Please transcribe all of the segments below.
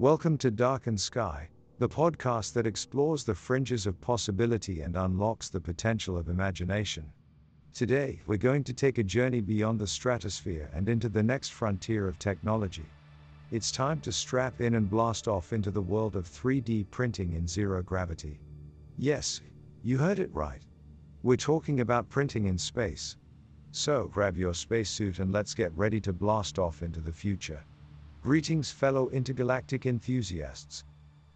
Welcome to Darkened Sky, the podcast that explores the fringes of possibility and unlocks the potential of imagination. Today, we're going to take a journey beyond the stratosphere and into the next frontier of technology. It's time to strap in and blast off into the world of 3D printing in zero gravity. Yes, you heard it right. We're talking about printing in space. So, grab your spacesuit and let's get ready to blast off into the future. Greetings, fellow intergalactic enthusiasts.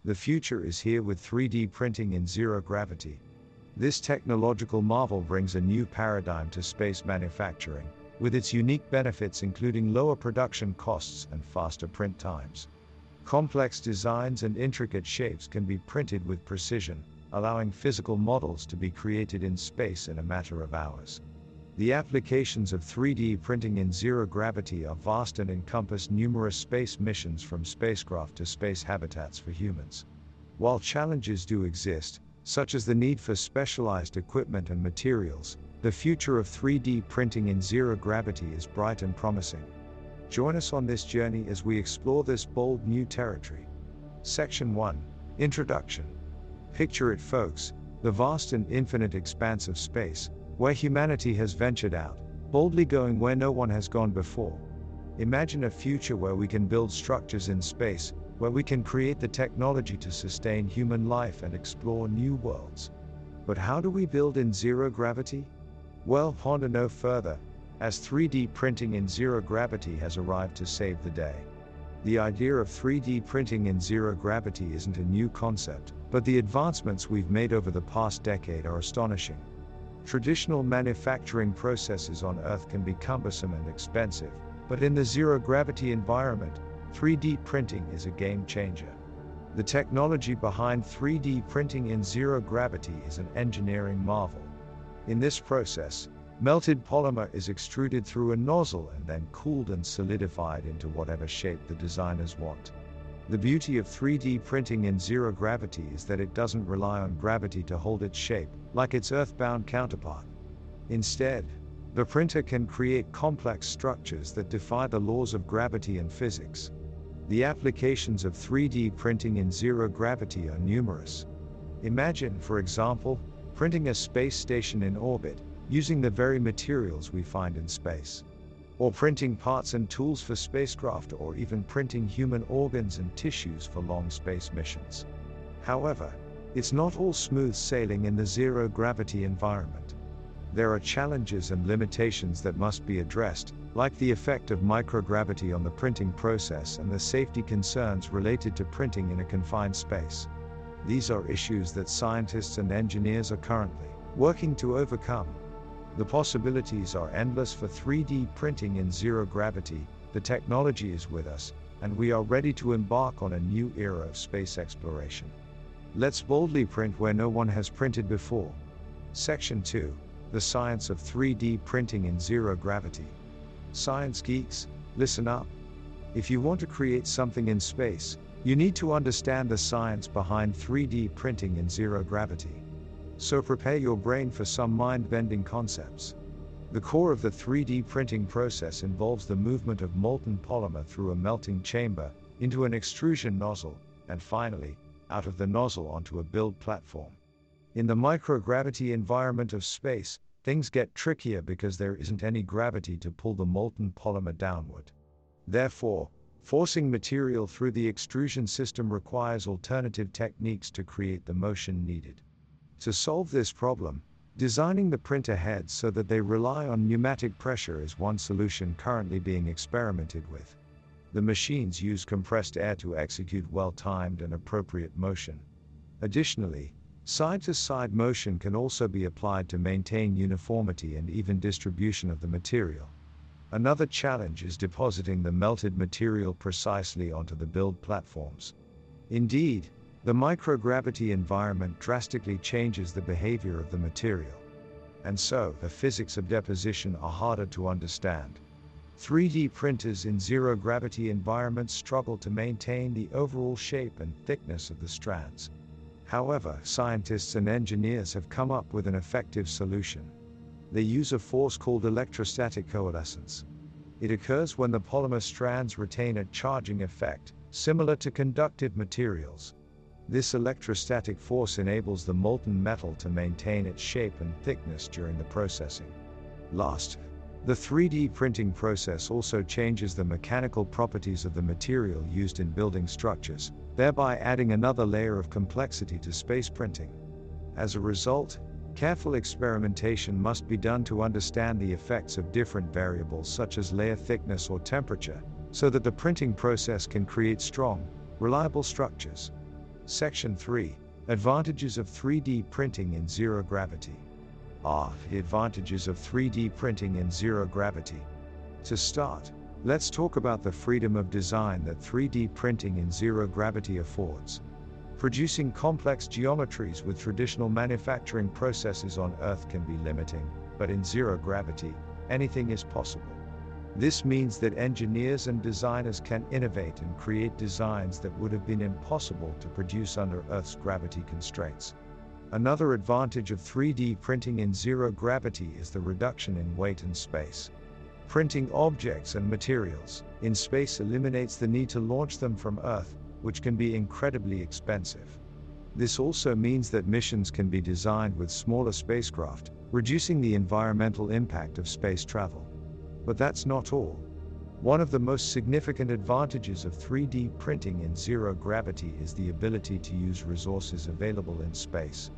The future is here with 3D printing in zero gravity. This technological marvel brings a new paradigm to space manufacturing, with its unique benefits including lower production costs and faster print times. Complex designs and intricate shapes can be printed with precision, allowing physical models to be created in space in a matter of hours. The applications of 3D printing in zero gravity are vast and encompass numerous space missions from spacecraft to space habitats for humans. While challenges do exist, such as the need for specialized equipment and materials, the future of 3D printing in zero gravity is bright and promising. Join us on this journey as we explore this bold new territory. Section 1 Introduction Picture it, folks the vast and infinite expanse of space, where humanity has ventured out, boldly going where no one has gone before. Imagine a future where we can build structures in space, where we can create the technology to sustain human life and explore new worlds. But how do we build in zero gravity? Well, ponder no further, as 3D printing in zero gravity has arrived to save the day. The idea of 3D printing in zero gravity isn't a new concept, but the advancements we've made over the past decade are astonishing. Traditional manufacturing processes on Earth can be cumbersome and expensive, but in the zero gravity environment, 3D printing is a game changer. The technology behind 3D printing in zero gravity is an engineering marvel. In this process, melted polymer is extruded through a nozzle and then cooled and solidified into whatever shape the designers want. The beauty of 3D printing in zero gravity is that it doesn't rely on gravity to hold its shape, like its earthbound counterpart. Instead, the printer can create complex structures that defy the laws of gravity and physics. The applications of 3D printing in zero gravity are numerous. Imagine, for example, printing a space station in orbit, using the very materials we find in space or printing parts and tools for spacecraft, or even printing human organs and tissues for long space missions. However, it's not all smooth sailing in the zero gravity environment. There are challenges and limitations that must be addressed, like the effect of microgravity on the printing process and the safety concerns related to printing in a confined space. These are issues that scientists and engineers are currently working to overcome. The possibilities are endless for 3D printing in zero gravity, the technology is with us, and we are ready to embark on a new era of space exploration. Let's boldly print where no one has printed before. Section 2 The Science of 3D Printing in Zero Gravity. Science geeks, listen up. If you want to create something in space, you need to understand the science behind 3D printing in zero gravity. So prepare your brain for some mind bending concepts. The core of the 3D printing process involves the movement of molten polymer through a melting chamber, into an extrusion nozzle, and finally, out of the nozzle onto a build platform. In the microgravity environment of space, things get trickier because there isn't any gravity to pull the molten polymer downward. Therefore, forcing material through the extrusion system requires alternative techniques to create the motion needed. To solve this problem, designing the printer heads so that they rely on pneumatic pressure is one solution currently being experimented with. The machines use compressed air to execute well timed and appropriate motion. Additionally, side to side motion can also be applied to maintain uniformity and even distribution of the material. Another challenge is depositing the melted material precisely onto the build platforms. Indeed, the microgravity environment drastically changes the behavior of the material. And so, the physics of deposition are harder to understand. 3D printers in zero gravity environments struggle to maintain the overall shape and thickness of the strands. However, scientists and engineers have come up with an effective solution. They use a force called electrostatic coalescence. It occurs when the polymer strands retain a charging effect, similar to conductive materials. This electrostatic force enables the molten metal to maintain its shape and thickness during the processing. Last, the 3D printing process also changes the mechanical properties of the material used in building structures, thereby adding another layer of complexity to space printing. As a result, careful experimentation must be done to understand the effects of different variables such as layer thickness or temperature, so that the printing process can create strong, reliable structures. Section 3 Advantages of 3D printing in zero gravity. Ah, the advantages of 3D printing in zero gravity. To start, let's talk about the freedom of design that 3D printing in zero gravity affords. Producing complex geometries with traditional manufacturing processes on Earth can be limiting, but in zero gravity, anything is possible. This means that engineers and designers can innovate and create designs that would have been impossible to produce under Earth's gravity constraints. Another advantage of 3D printing in zero gravity is the reduction in weight and space. Printing objects and materials in space eliminates the need to launch them from Earth, which can be incredibly expensive. This also means that missions can be designed with smaller spacecraft, reducing the environmental impact of space travel. But that's not all. One of the most significant advantages of 3D printing in zero gravity is the ability to use resources available in space.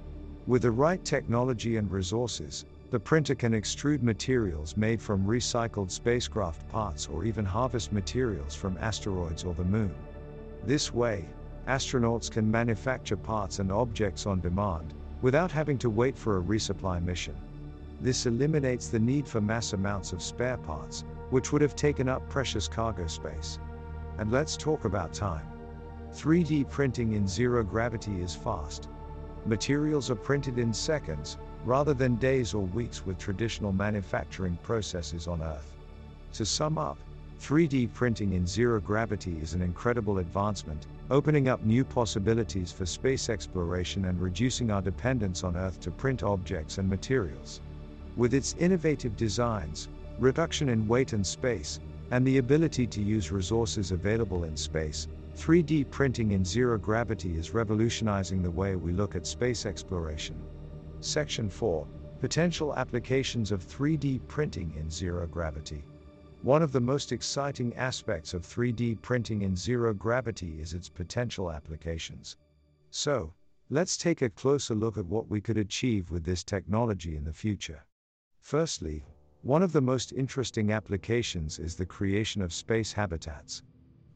With the right technology and resources, the printer can extrude materials made from recycled spacecraft parts or even harvest materials from asteroids or the moon. This way, astronauts can manufacture parts and objects on demand, without having to wait for a resupply mission. This eliminates the need for mass amounts of spare parts, which would have taken up precious cargo space. And let's talk about time. 3D printing in zero gravity is fast. Materials are printed in seconds, rather than days or weeks with traditional manufacturing processes on Earth. To sum up, 3D printing in zero gravity is an incredible advancement, opening up new possibilities for space exploration and reducing our dependence on Earth to print objects and materials. With its innovative designs, reduction in weight and space, and the ability to use resources available in space, 3D printing in zero gravity is revolutionizing the way we look at space exploration. Section 4 Potential applications of 3D printing in zero gravity. One of the most exciting aspects of 3D printing in zero gravity is its potential applications. So, let's take a closer look at what we could achieve with this technology in the future. Firstly, one of the most interesting applications is the creation of space habitats.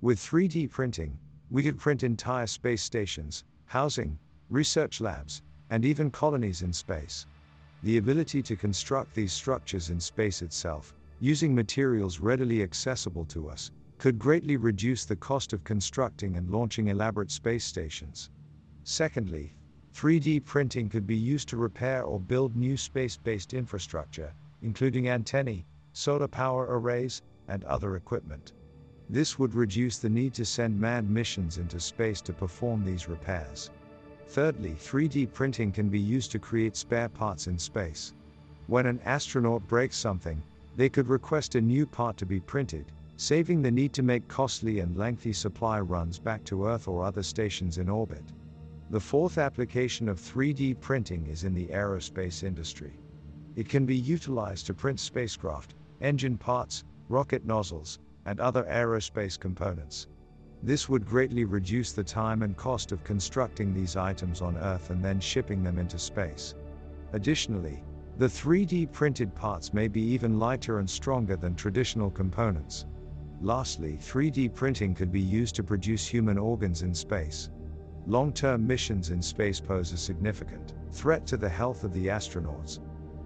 With 3D printing, we could print entire space stations, housing, research labs, and even colonies in space. The ability to construct these structures in space itself, using materials readily accessible to us, could greatly reduce the cost of constructing and launching elaborate space stations. Secondly, 3D printing could be used to repair or build new space based infrastructure, including antennae, solar power arrays, and other equipment. This would reduce the need to send manned missions into space to perform these repairs. Thirdly, 3D printing can be used to create spare parts in space. When an astronaut breaks something, they could request a new part to be printed, saving the need to make costly and lengthy supply runs back to Earth or other stations in orbit. The fourth application of 3D printing is in the aerospace industry. It can be utilized to print spacecraft, engine parts, rocket nozzles, and other aerospace components. This would greatly reduce the time and cost of constructing these items on Earth and then shipping them into space. Additionally, the 3D printed parts may be even lighter and stronger than traditional components. Lastly, 3D printing could be used to produce human organs in space. Long term missions in space pose a significant threat to the health of the astronauts.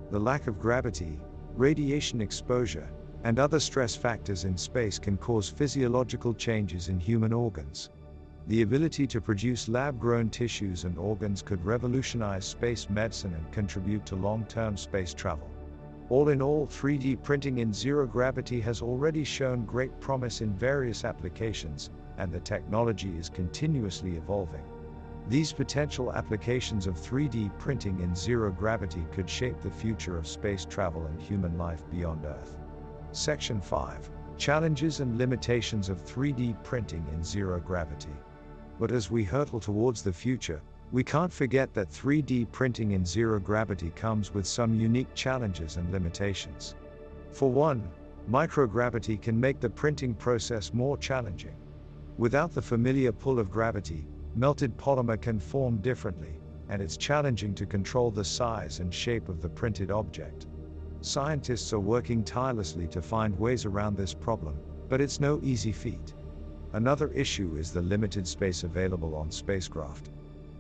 The lack of gravity, radiation exposure, and other stress factors in space can cause physiological changes in human organs. The ability to produce lab grown tissues and organs could revolutionize space medicine and contribute to long term space travel. All in all, 3D printing in zero gravity has already shown great promise in various applications, and the technology is continuously evolving. These potential applications of 3D printing in zero gravity could shape the future of space travel and human life beyond Earth. Section 5 Challenges and limitations of 3D printing in zero gravity. But as we hurtle towards the future, we can't forget that 3D printing in zero gravity comes with some unique challenges and limitations. For one, microgravity can make the printing process more challenging. Without the familiar pull of gravity, melted polymer can form differently, and it's challenging to control the size and shape of the printed object. Scientists are working tirelessly to find ways around this problem, but it's no easy feat. Another issue is the limited space available on spacecraft.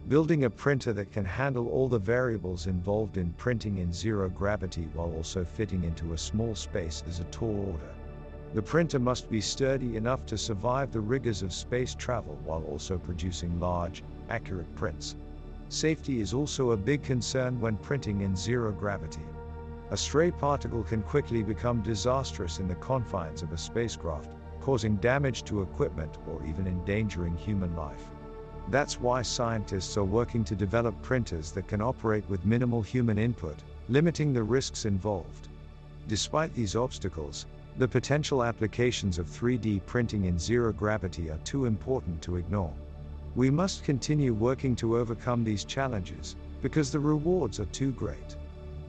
Building a printer that can handle all the variables involved in printing in zero gravity while also fitting into a small space is a tall order. The printer must be sturdy enough to survive the rigors of space travel while also producing large, accurate prints. Safety is also a big concern when printing in zero gravity. A stray particle can quickly become disastrous in the confines of a spacecraft, causing damage to equipment or even endangering human life. That's why scientists are working to develop printers that can operate with minimal human input, limiting the risks involved. Despite these obstacles, the potential applications of 3D printing in zero gravity are too important to ignore. We must continue working to overcome these challenges, because the rewards are too great.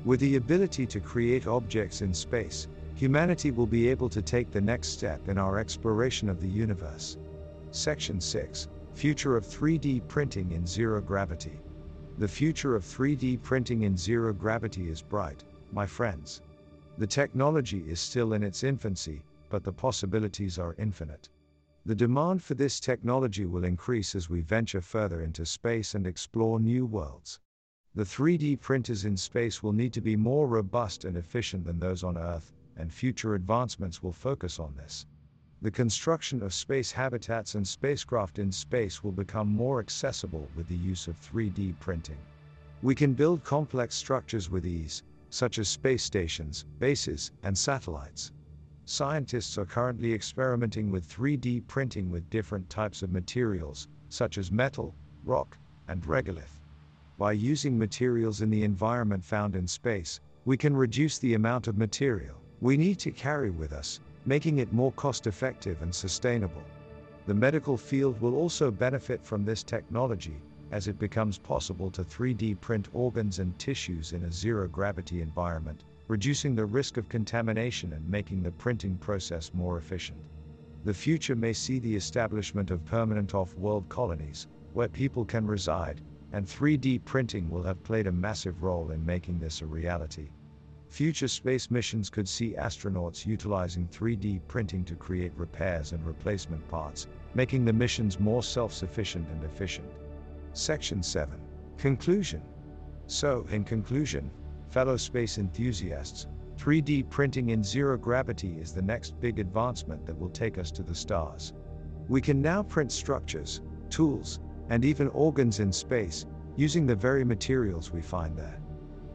With the ability to create objects in space, humanity will be able to take the next step in our exploration of the universe. Section 6 Future of 3D Printing in Zero Gravity. The future of 3D printing in zero gravity is bright, my friends. The technology is still in its infancy, but the possibilities are infinite. The demand for this technology will increase as we venture further into space and explore new worlds. The 3D printers in space will need to be more robust and efficient than those on Earth, and future advancements will focus on this the construction of space habitats and spacecraft in space will become more accessible with the use of 3D printing. We can build complex structures with ease, such as space stations, bases, and satellites. Scientists are currently experimenting with 3D printing with different types of materials, such as metal, rock, and regolith. By using materials in the environment found in space, we can reduce the amount of material we need to carry with us, making it more cost effective and sustainable. The medical field will also benefit from this technology, as it becomes possible to 3D print organs and tissues in a zero gravity environment, reducing the risk of contamination and making the printing process more efficient. The future may see the establishment of permanent off world colonies, where people can reside, and 3D printing will have played a massive role in making this a reality. Future space missions could see astronauts utilizing 3D printing to create repairs and replacement parts, making the missions more self sufficient and efficient. Section 7 Conclusion So, in conclusion, fellow space enthusiasts, 3D printing in zero gravity is the next big advancement that will take us to the stars. We can now print structures, tools, and even organs in space, using the very materials we find there.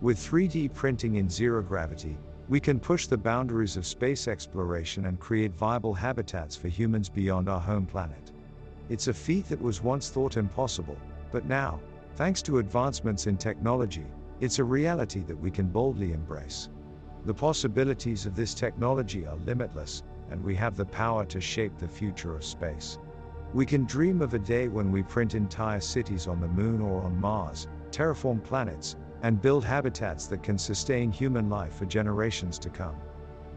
With 3D printing in zero gravity, we can push the boundaries of space exploration and create viable habitats for humans beyond our home planet. It's a feat that was once thought impossible, but now, thanks to advancements in technology, it's a reality that we can boldly embrace. The possibilities of this technology are limitless, and we have the power to shape the future of space. We can dream of a day when we print entire cities on the moon or on Mars, terraform planets, and build habitats that can sustain human life for generations to come.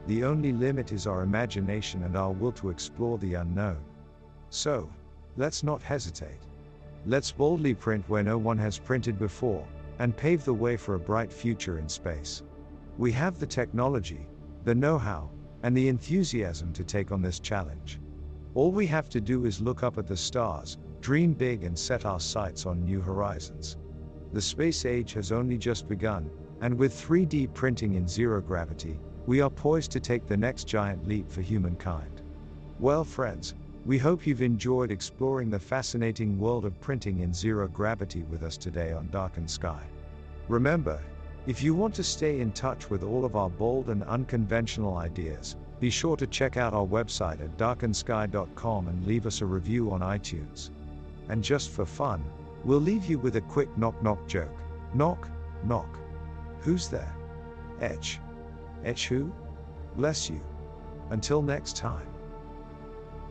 The only limit is our imagination and our will to explore the unknown. So, let's not hesitate. Let's boldly print where no one has printed before, and pave the way for a bright future in space. We have the technology, the know how, and the enthusiasm to take on this challenge. All we have to do is look up at the stars, dream big, and set our sights on new horizons. The space age has only just begun, and with 3D printing in zero gravity, we are poised to take the next giant leap for humankind. Well, friends, we hope you've enjoyed exploring the fascinating world of printing in zero gravity with us today on Darkened Sky. Remember, if you want to stay in touch with all of our bold and unconventional ideas, be sure to check out our website at darkendsky.com and leave us a review on iTunes. And just for fun, We'll leave you with a quick knock knock joke. Knock, knock. Who's there? Etch. Etch who? Bless you. Until next time.